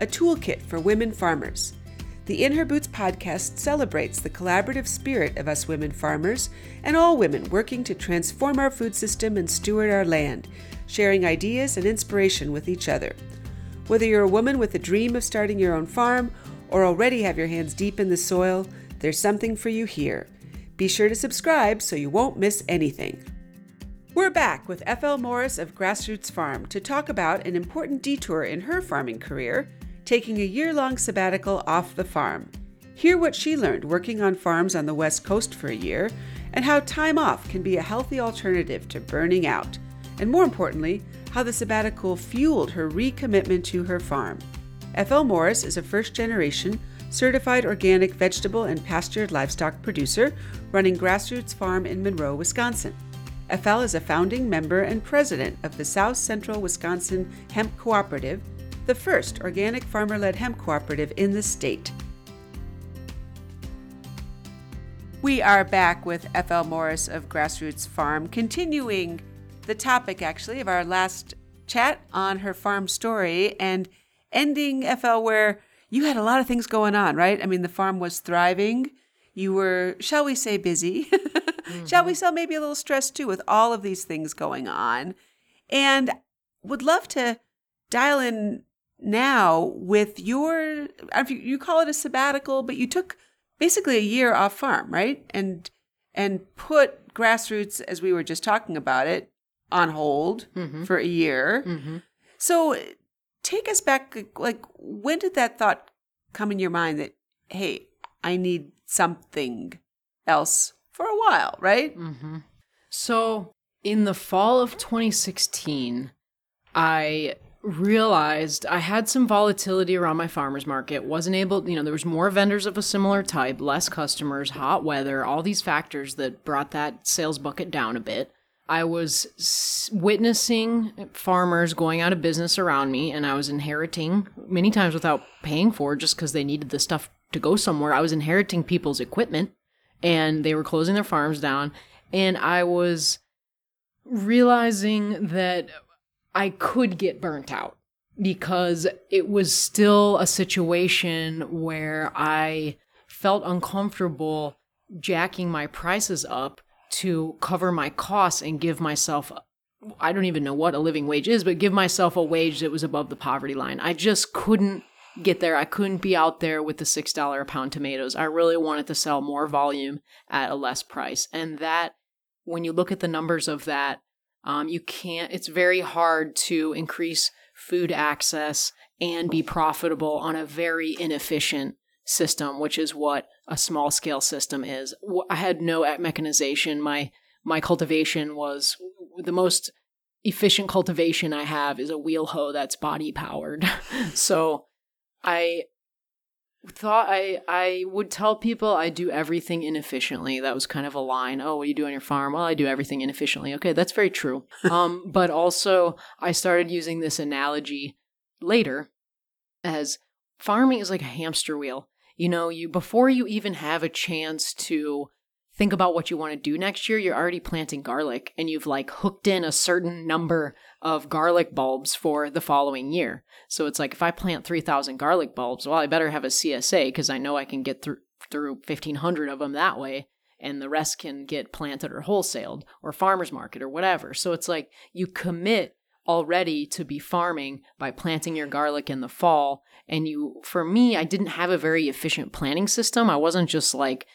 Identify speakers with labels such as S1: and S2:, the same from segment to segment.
S1: a toolkit for women farmers. The In Her Boots podcast celebrates the collaborative spirit of us women farmers and all women working to transform our food system and steward our land, sharing ideas and inspiration with each other. Whether you're a woman with a dream of starting your own farm or already have your hands deep in the soil, there's something for you here. Be sure to subscribe so you won't miss anything. We're back with FL Morris of Grassroots Farm to talk about an important detour in her farming career, taking a year long sabbatical off the farm. Hear what she learned working on farms on the West Coast for a year, and how time off can be a healthy alternative to burning out. And more importantly, how the sabbatical fueled her recommitment to her farm. FL Morris is a first generation, certified organic vegetable and pastured livestock producer running Grassroots Farm in Monroe, Wisconsin. FL is a founding member and president of the South Central Wisconsin Hemp Cooperative, the first organic farmer led hemp cooperative in the state. We are back with FL Morris of Grassroots Farm, continuing the topic actually of our last chat on her farm story and ending FL where you had a lot of things going on, right? I mean, the farm was thriving. You were, shall we say, busy. mm-hmm. Shall we say, maybe a little stressed too with all of these things going on. And would love to dial in now with your, you call it a sabbatical, but you took basically a year off farm, right? And and put grassroots, as we were just talking about it, on hold mm-hmm. for a year. Mm-hmm. So take us back. Like, when did that thought come in your mind that, hey, I need something else for a while, right?
S2: Mm-hmm. So in the fall of 2016, I realized I had some volatility around my farmers market. Wasn't able, you know, there was more vendors of a similar type, less customers, hot weather, all these factors that brought that sales bucket down a bit. I was witnessing farmers going out of business around me, and I was inheriting many times without paying for just because they needed the stuff to go somewhere. I was inheriting people's equipment and they were closing their farms down. And I was realizing that I could get burnt out because it was still a situation where I felt uncomfortable jacking my prices up to cover my costs and give myself I don't even know what a living wage is, but give myself a wage that was above the poverty line. I just couldn't get there. I couldn't be out there with the $6 a pound tomatoes. I really wanted to sell more volume at a less price. And that, when you look at the numbers of that, um, you can't, it's very hard to increase food access and be profitable on a very inefficient system, which is what a small scale system is. I had no mechanization. My, my cultivation was the most efficient cultivation I have is a wheel hoe that's body powered. so I thought I I would tell people I do everything inefficiently. That was kind of a line. Oh, what do you do on your farm? Well, I do everything inefficiently. Okay, that's very true. um, but also I started using this analogy later as farming is like a hamster wheel. You know, you before you even have a chance to think about what you want to do next year, you're already planting garlic and you've like hooked in a certain number of garlic bulbs for the following year. So it's like if I plant 3,000 garlic bulbs, well, I better have a CSA because I know I can get through through 1500 of them that way and the rest can get planted or wholesaled or farmers market or whatever. So it's like you commit already to be farming by planting your garlic in the fall and you for me I didn't have a very efficient planning system. I wasn't just like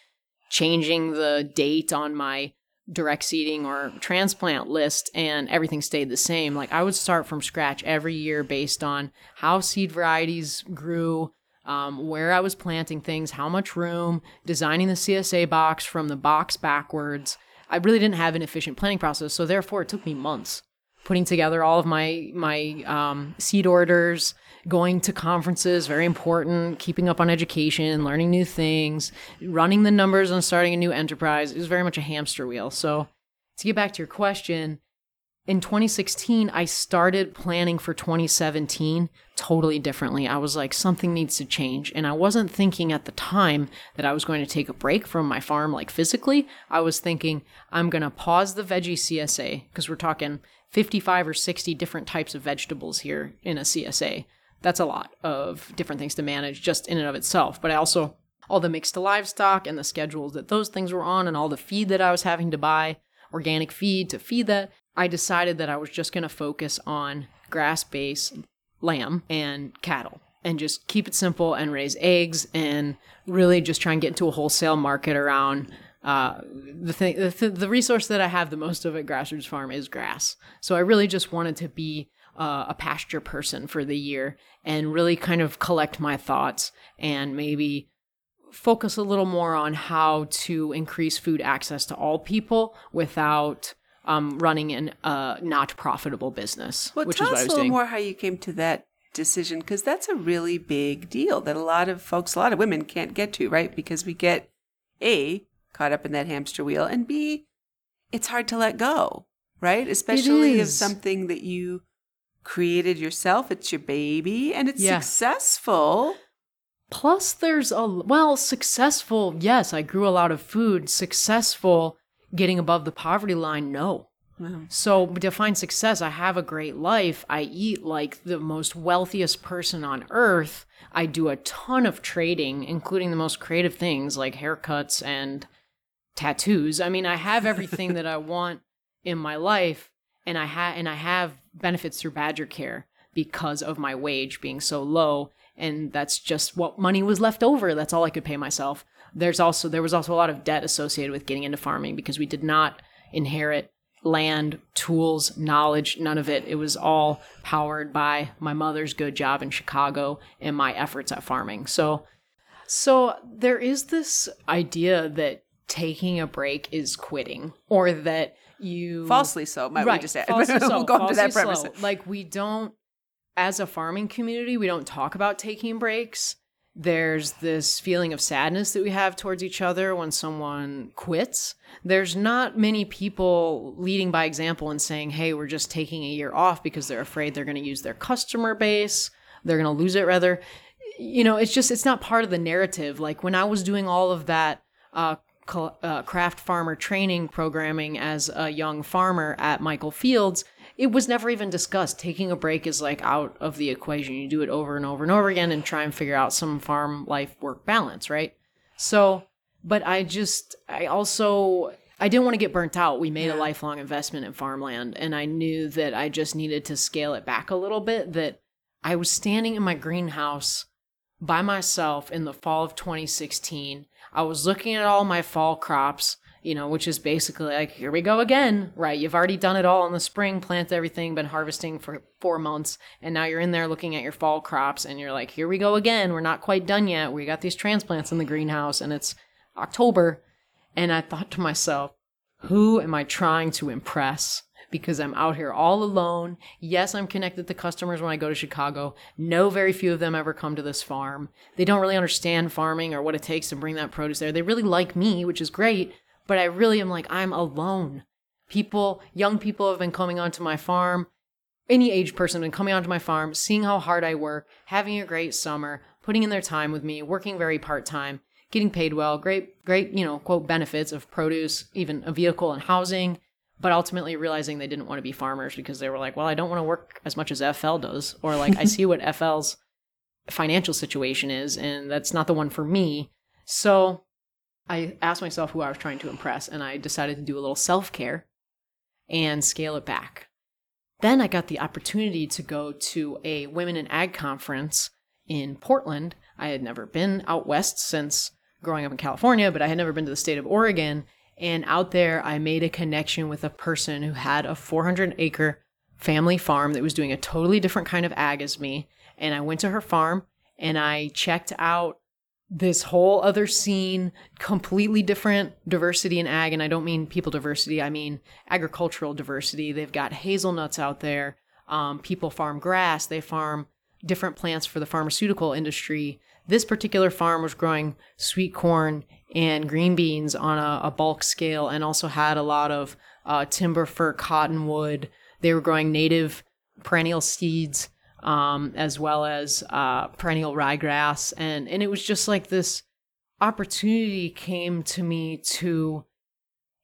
S2: changing the date on my direct seeding or transplant list and everything stayed the same. Like I would start from scratch every year based on how seed varieties grew, um, where I was planting things, how much room, designing the CSA box from the box backwards. I really didn't have an efficient planning process, so therefore it took me months putting together all of my my um, seed orders, going to conferences, very important, keeping up on education, learning new things, running the numbers on starting a new enterprise. It was very much a hamster wheel. So to get back to your question, in 2016, I started planning for 2017 totally differently. I was like, something needs to change. And I wasn't thinking at the time that I was going to take a break from my farm, like physically. I was thinking, I'm going to pause the veggie CSA because we're talking 55 or 60 different types of vegetables here in a CSA. That's a lot of different things to manage just in and of itself. But I also, all the mixed livestock and the schedules that those things were on and all the feed that I was having to buy organic feed to feed that I decided that I was just going to focus on grass based lamb and cattle and just keep it simple and raise eggs and really just try and get into a wholesale market around uh, the thing the, th- the resource that I have the most of at Grassroots Farm is grass. So I really just wanted to be uh, a pasture person for the year and really kind of collect my thoughts and maybe focus a little more on how to increase food access to all people without um, running uh, not profitable business.
S1: Well,
S2: which
S1: tell
S2: is what
S1: us
S2: I
S1: a little
S2: doing.
S1: more how you came to that decision because that's a really big deal that a lot of folks, a lot of women can't get to, right? Because we get a caught up in that hamster wheel, and b it's hard to let go, right? Especially
S2: is.
S1: something that you created yourself. It's your baby, and it's
S2: Yeah.
S1: successful.
S2: Plus, there's a well successful. Yes, I grew a lot of food. Successful getting above the poverty line. No.
S1: Wow.
S2: So to define success, I have a great life. I eat like the most wealthiest person on earth. I do a ton of trading, including the most creative things like haircuts and tattoos. I mean, I have everything that I want in my life, and I have and I have benefits through Badger Care because of my wage being so low, and that's just what money was left over. That's all I could pay myself. There's also there was also a lot of debt associated with getting into farming because we did not inherit land, tools, knowledge, none of it. It was all powered by my mother's good job in Chicago and my efforts at farming. So so there is this idea that taking a break is quitting or that you
S1: Falsely so, might we
S2: right,
S1: just add?
S2: falsely so,
S1: we'll go into that premise.
S2: slow. Like we don't, as a farming community, we don't talk about taking breaks. There's this feeling of sadness that we have towards each other when someone quits. There's not many people leading by example and saying, "Hey, we're just taking a year off because they're afraid they're going to use their customer base, they're going to lose it." Rather, you know, it's just it's not part of the narrative. Like when I was doing all of that uh, uh, craft farmer training programming as a young farmer at Michael Fields, it was never even discussed. Taking a break is like out of the equation. You do it over and over and over again and try and figure out some farm life work balance, right? So, but I just, I also, I didn't want to get burnt out. We made a lifelong investment in farmland, and I knew that I just needed to scale it back a little bit. That I was standing in my greenhouse by myself in the fall of 2016. I was looking at all my fall crops, you know, which is basically like, here we go again, right? You've already done it all in the spring, planted everything, been harvesting for four months, and now you're in there looking at your fall crops, and you're like, here we go again. We're not quite done yet. We got these transplants in the greenhouse, and it's October. And I thought to myself, who am I trying to impress? Because I'm out here all alone. Yes, I'm connected to customers when I go to Chicago. No, very few of them ever come to this farm. They don't really understand farming or what it takes to bring that produce there. They really like me, which is great, but I really am like, I'm alone. People, young people have been coming onto my farm. Any age person been coming onto my farm, seeing how hard I work, having a great summer, putting in their time with me, working very part time, getting paid well, great, great, you know, quote, benefits of produce, even a vehicle and housing, but ultimately realizing they didn't want to be farmers because they were like, well, I don't want to work as much as FL does. Or like, I see what FL's financial situation is, and that's not the one for me. So I asked myself who I was trying to impress, and I decided to do a little self care and scale it back. Then I got the opportunity to go to a women in ag conference in Portland. I had never been out west since growing up in California, but I had never been to the state of Oregon. And out there, I made a connection with a person who had a 400 acre family farm that was doing a totally different kind of ag as me. And I went to her farm and I checked out this whole other scene, completely different diversity in ag. And I don't mean people diversity, I mean agricultural diversity. They've got hazelnuts out there. Um, people farm grass, they farm different plants for the pharmaceutical industry. This particular farm was growing sweet corn and green beans on a, a bulk scale and also had a lot of uh, timber fir cottonwood. They were growing native perennial seeds um, as well as uh, perennial ryegrass. And, and it was just like this opportunity came to me to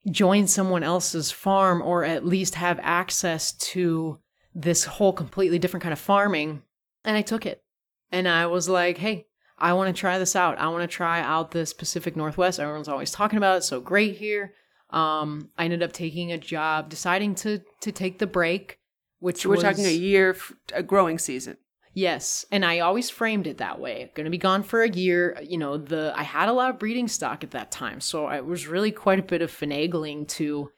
S2: join someone else's farm or at least have access to this whole completely different kind of farming. And I took it. And I was like, hey, I want to try this out. I want to try out this Pacific Northwest. Everyone's always talking about it. So great here. Um, I ended up taking a job, deciding to to take the break, which
S1: we're
S2: was,
S1: talking a year, a growing season.
S2: Yes, and I always framed it that way. Going to be gone for a year. You know, the I had a lot of breeding stock at that time, so it was really quite a bit of finagling to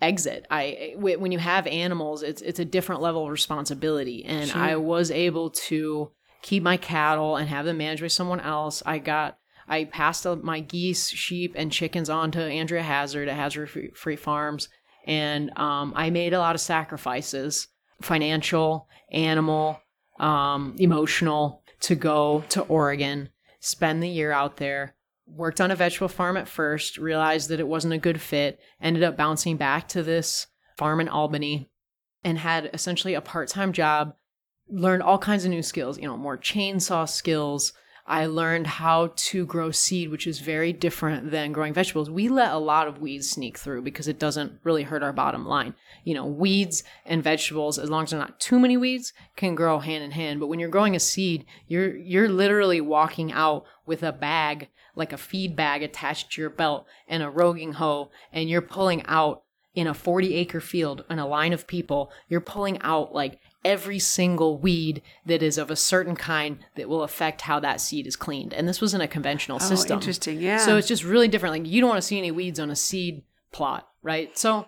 S2: exit. I when you have animals, it's it's a different level of responsibility, and
S1: Sure.
S2: I was able to keep my cattle and have them managed by someone else. I got I passed uh, my geese, sheep, and chickens on to Andrea Hazard at Hazard Free, Free Farms, and um, I made a lot of sacrifices, financial, animal, um, emotional, to go to Oregon, spend the year out there. Worked on a vegetable farm at first, realized that it wasn't a good fit, ended up bouncing back to this farm in Albany, and had essentially a part time job. Learned all kinds of new skills, you know, more chainsaw skills. I learned how to grow seed, which is very different than growing vegetables. We let a lot of weeds sneak through because it doesn't really hurt our bottom line. You know, weeds and vegetables, as long as they're not too many weeds, can grow hand in hand. But when you're growing a seed, you're you're literally walking out with a bag, like a feed bag attached to your belt and a roguing hoe, and you're pulling out in a 40 acre field in a line of people, you're pulling out like every single weed that is of a certain kind that will affect how that seed is cleaned. And this was in a conventional
S1: Oh,
S2: system.
S1: interesting. Yeah.
S2: So it's just really different. Like you don't want to see any weeds on a seed plot, right? So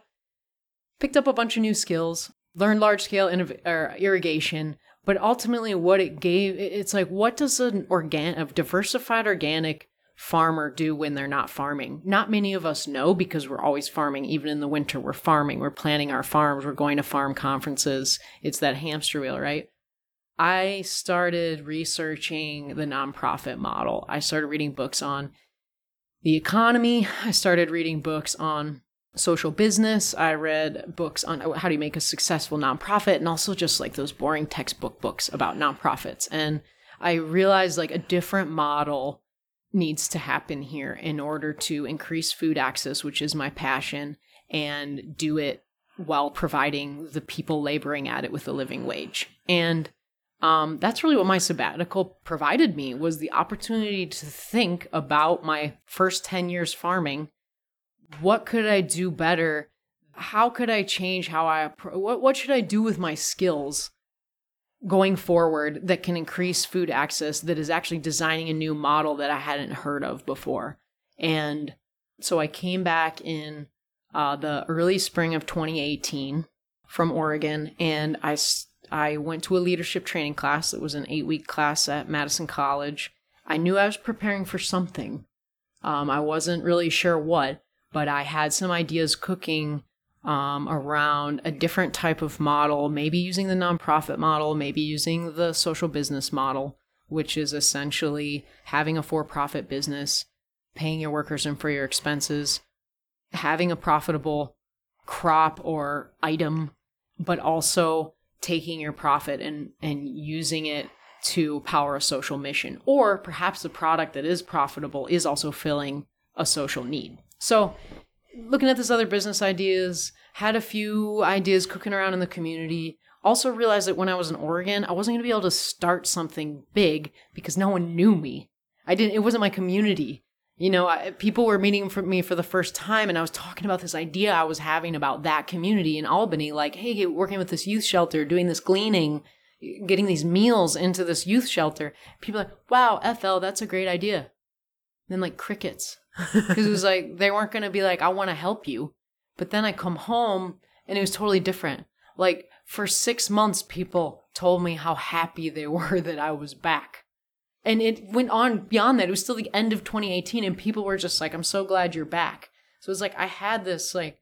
S2: picked up a bunch of new skills, learned large scale innov- irrigation, but ultimately what it gave, it's like what does an organ a diversified organic farmer do when they're not farming? Not many of us know because we're always farming even in the winter. We're farming, we're planning our farms, we're going to farm conferences. It's that hamster wheel, right? I started researching the nonprofit model. I started reading books on the economy. I started reading books on social business. I read books on how do you make a successful nonprofit and also just like those boring textbook books about nonprofits. And I realized like a different model needs to happen here in order to increase food access, which is my passion, and do it while providing the people laboring at it with a living wage. And um, that's really what my sabbatical provided me was the opportunity to think about my first 10 years farming. What could i do better? How could i change how i what, what should i do with my skills going forward that can increase food access that is actually designing a new model that i hadn't heard of before and so i came back in uh, the early spring of 2018 from oregon and I, I went to a leadership training class. It was an eight week class at Madison College. I knew I was preparing for something. Um, I wasn't really sure what, but I had some ideas cooking um, around a different type of model, maybe using the nonprofit model, maybe using the social business model, which is essentially having a for profit business, paying your workers and for your expenses, having a profitable crop or item, but also taking your profit and and using it to power a social mission. Or perhaps the product that is profitable is also filling a social need. So looking at this other business ideas had a few ideas cooking around in the community also realized that when i was in oregon i wasn't going to be able to start something big because no one knew me i didn't it wasn't my community you know, I, people were meeting for me for the first time, and I was talking about this idea I was having about that community in Albany. Like, hey, working with this youth shelter, doing this gleaning, getting these meals into this youth shelter. People like, wow, FL, that's a great idea. Then, like, crickets. Because it was like, they weren't going to be like, I want to help you. But then I come home, and it was totally different. Like, for six months, people told me how happy they were that I was back And it went on beyond that. It was still the end of 2018, and people were just like, I'm so glad you're back. So it's like I had this like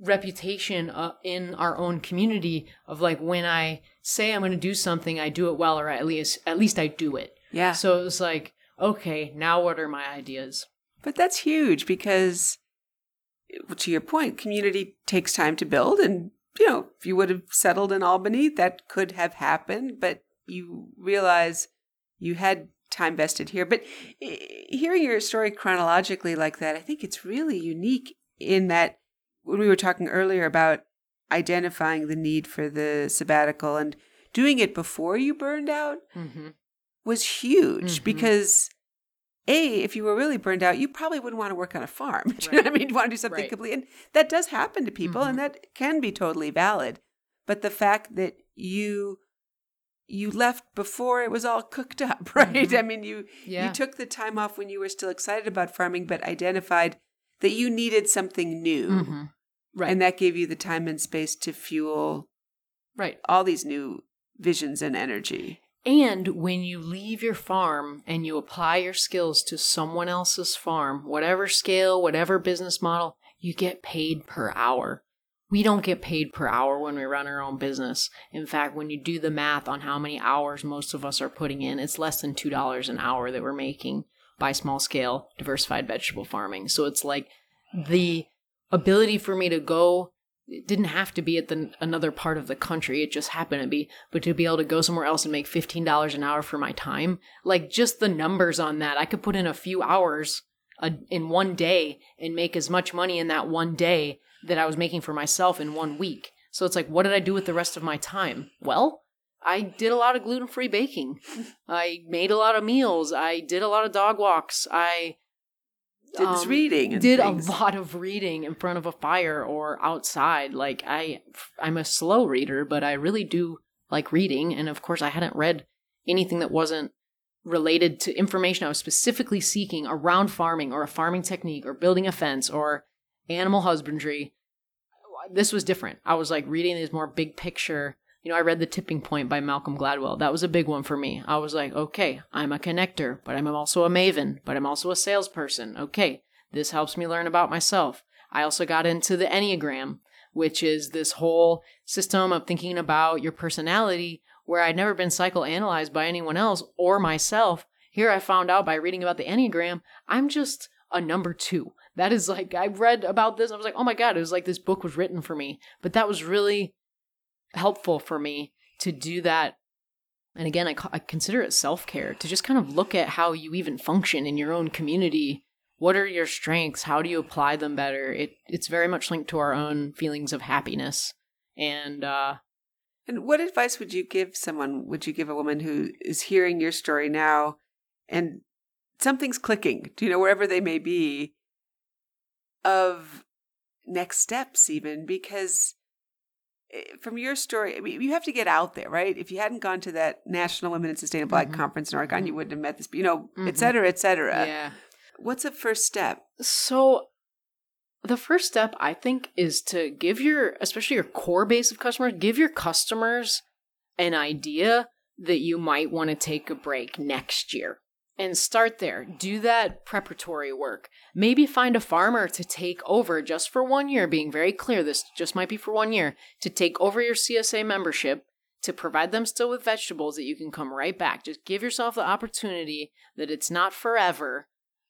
S2: reputation uh, in our own community of like when I say I'm going to do something, I do it well, or at least at least I do it.
S1: Yeah.
S2: So it was like, okay, now what are my ideas?
S1: But that's huge because, to your point, community takes time to build. And, you know, if you would have settled in Albany, that could have happened. But you realize you had time vested here. But hearing your story chronologically like that, I think it's really unique in that when we were talking earlier about identifying the need for the sabbatical and doing it before you burned out
S2: Mm-hmm.
S1: Was huge
S2: Mhm.
S1: because a if you were really burned out you probably wouldn't want to work on a farm do you know what i mean you want to do something
S2: Right.
S1: completely and that does happen to people
S2: Mhm.
S1: and that can be totally valid but the fact that you you left before it was all cooked up right
S2: Mhm.
S1: i mean you
S2: Yeah.
S1: you took the time off when you were still excited about farming but identified that you needed something new
S2: Mhm. Right.
S1: and that gave you the time and space to fuel
S2: right.
S1: all these new visions and energy
S2: And when you leave your farm and you apply your skills to someone else's farm, whatever scale, whatever business model, you get paid per hour. We don't get paid per hour when we run our own business. In fact, when you do the math on how many hours most of us are putting in, it's less than $2 an hour that we're making by small scale diversified vegetable farming. So it's like the ability for me to go it didn't have to be at the another part of the country. It just happened to be. But to be able to go somewhere else and make $15 an hour for my time like just the numbers on that i could put in a few hours a, in one day and make as much money in that one day that i was making for myself in one week. So it's like what did i do with the rest of my time? Well i did a lot of gluten-free baking. I made a lot of meals. I did a lot of dog walks. I
S1: did this
S2: um,
S1: reading
S2: did
S1: things.
S2: a lot of reading in front of a fire or outside. Like i i'm a slow reader but i really do like reading. And of course i hadn't read anything that wasn't related to information i was specifically seeking around farming or a farming technique or building a fence or animal husbandry. This was different. I was like reading these more big picture you know i read the tipping point by malcolm gladwell. That was a big one for me. I was like okay i'm a connector but i'm also a maven but i'm also a salesperson. Okay this helps me learn about myself. I also got into the enneagram which is this whole system of thinking about your personality where i'd never been psychoanalyzed by anyone else or myself. Here i found out by reading about the enneagram i'm just a number two. That is like i read about this i was like oh my god it was like this book was written for me. But that was really helpful for me to do that. And again, I, I consider it self care to just kind of look at how you even function in your own community. What are your strengths? How do you apply them better? It it's very much linked to our own feelings of happiness. And uh,
S1: And what advice would you give someone? Would you give a woman who is hearing your story now and something's clicking, do you know, wherever they may be, of next steps, even? Because from your story, I mean, you have to get out there, right? If you hadn't gone to that National Women in Sustainable Ag
S2: Mhm.
S1: Conference in Oregon, you
S2: Mhm.
S1: wouldn't have met this, you know, et
S2: Mhm.
S1: cetera, et cetera.
S2: yeah.
S1: What's a first step?
S2: So the first step I think is to give your especially your core base of customers, give your customers an idea that you might want to take a break next year. And start there. Do that preparatory work. Maybe find a farmer to take over just for one year, being very clear this just might be for one year, to take over your CSA membership, to provide them still with vegetables that you can come right back. Just give yourself the opportunity that it's not forever,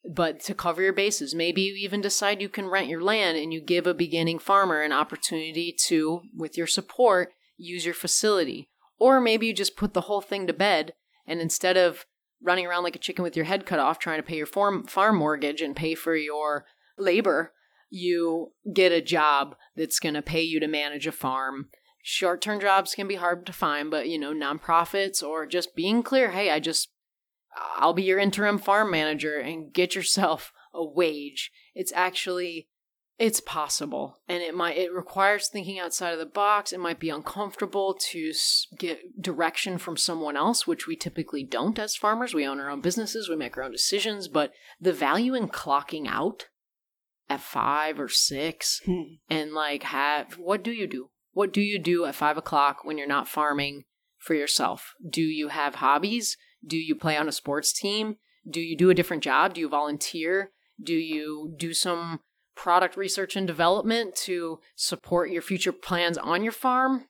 S2: but to cover your bases. Maybe you even decide you can rent your land and you give a beginning farmer an opportunity to, with your support, use your facility. Or maybe you just put the whole thing to bed and instead of running around like a chicken with your head cut off trying to pay your farm, farm mortgage and pay for your labor, you get a job that's going to pay you to manage a farm. Short term jobs can be hard to find, but you know, nonprofits or just being clear hey, I just I'll be your interim farm manager and get yourself a wage. It's actually it's possible and it might it requires thinking outside of the box. It might be uncomfortable to get direction from someone else, which we typically don't as farmers. We own our own businesses, we make our own decisions, but the value in clocking out at 5 or 6 hmm. and like have what do you do? What do you do at 5 o'clock when you're not farming for yourself? Do you have hobbies? Do you play on a sports team? Do you do a different job? Do you volunteer? Do you do some product research and development to support your future plans on your farm?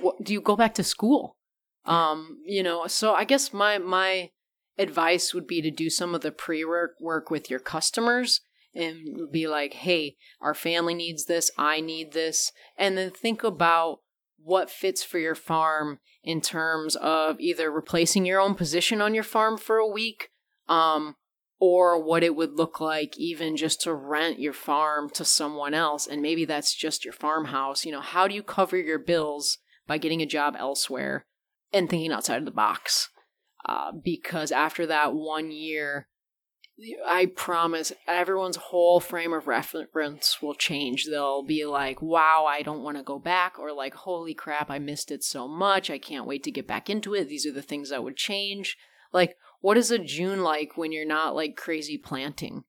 S2: What, do you go back to school? Um, you know, so I guess my my advice would be to do some of the pre-work work with your customers and be like, "Hey, our family needs this, I need this." And then think about what fits for your farm in terms of either replacing your own position on your farm for a week um, or what it would look like even just to rent your farm to someone else and maybe that's just your farmhouse you know how do you cover your bills by getting a job elsewhere and thinking outside of the box? Uh, because after that one year i promise everyone's whole frame of reference will change. They'll be like wow i don't want to go back or like holy crap i missed it so much. I can't wait to get back into it. These are the things that would change. Like what is a June like when you're not like crazy planting?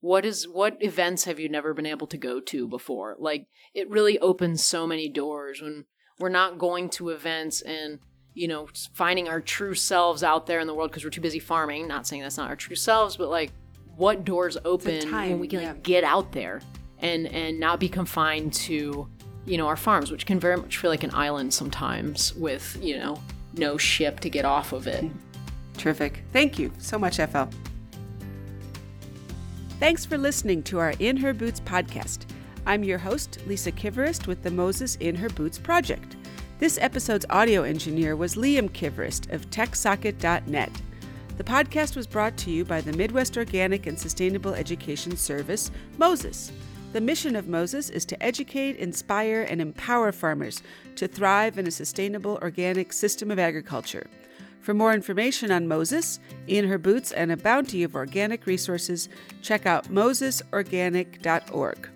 S2: What is what events have you never been able to go to before? Like it really opens so many doors when we're not going to events and you know finding our true selves out there in the world because we're too busy farming. Not saying that's not our true selves, but like what doors open time, when we can yeah. like, get out there and and not be confined to you know our farms, which can very much feel like an island sometimes with you know no ship to get off of it. Hmm.
S1: Terrific. Thank you so much, FL. Thanks for listening to our In Her Boots podcast. I'm your host, Lisa Kivirist, with the Moses In Her Boots project. This episode's audio engineer was Liam Kivirist of TechSocket.net. The podcast was brought to you by the Midwest Organic and Sustainable Education Service, Moses. The mission of Moses is to educate, inspire, and empower farmers to thrive in a sustainable organic system of agriculture. For more information on Moses, in her boots, and a bounty of organic resources, check out mosesorganic.org.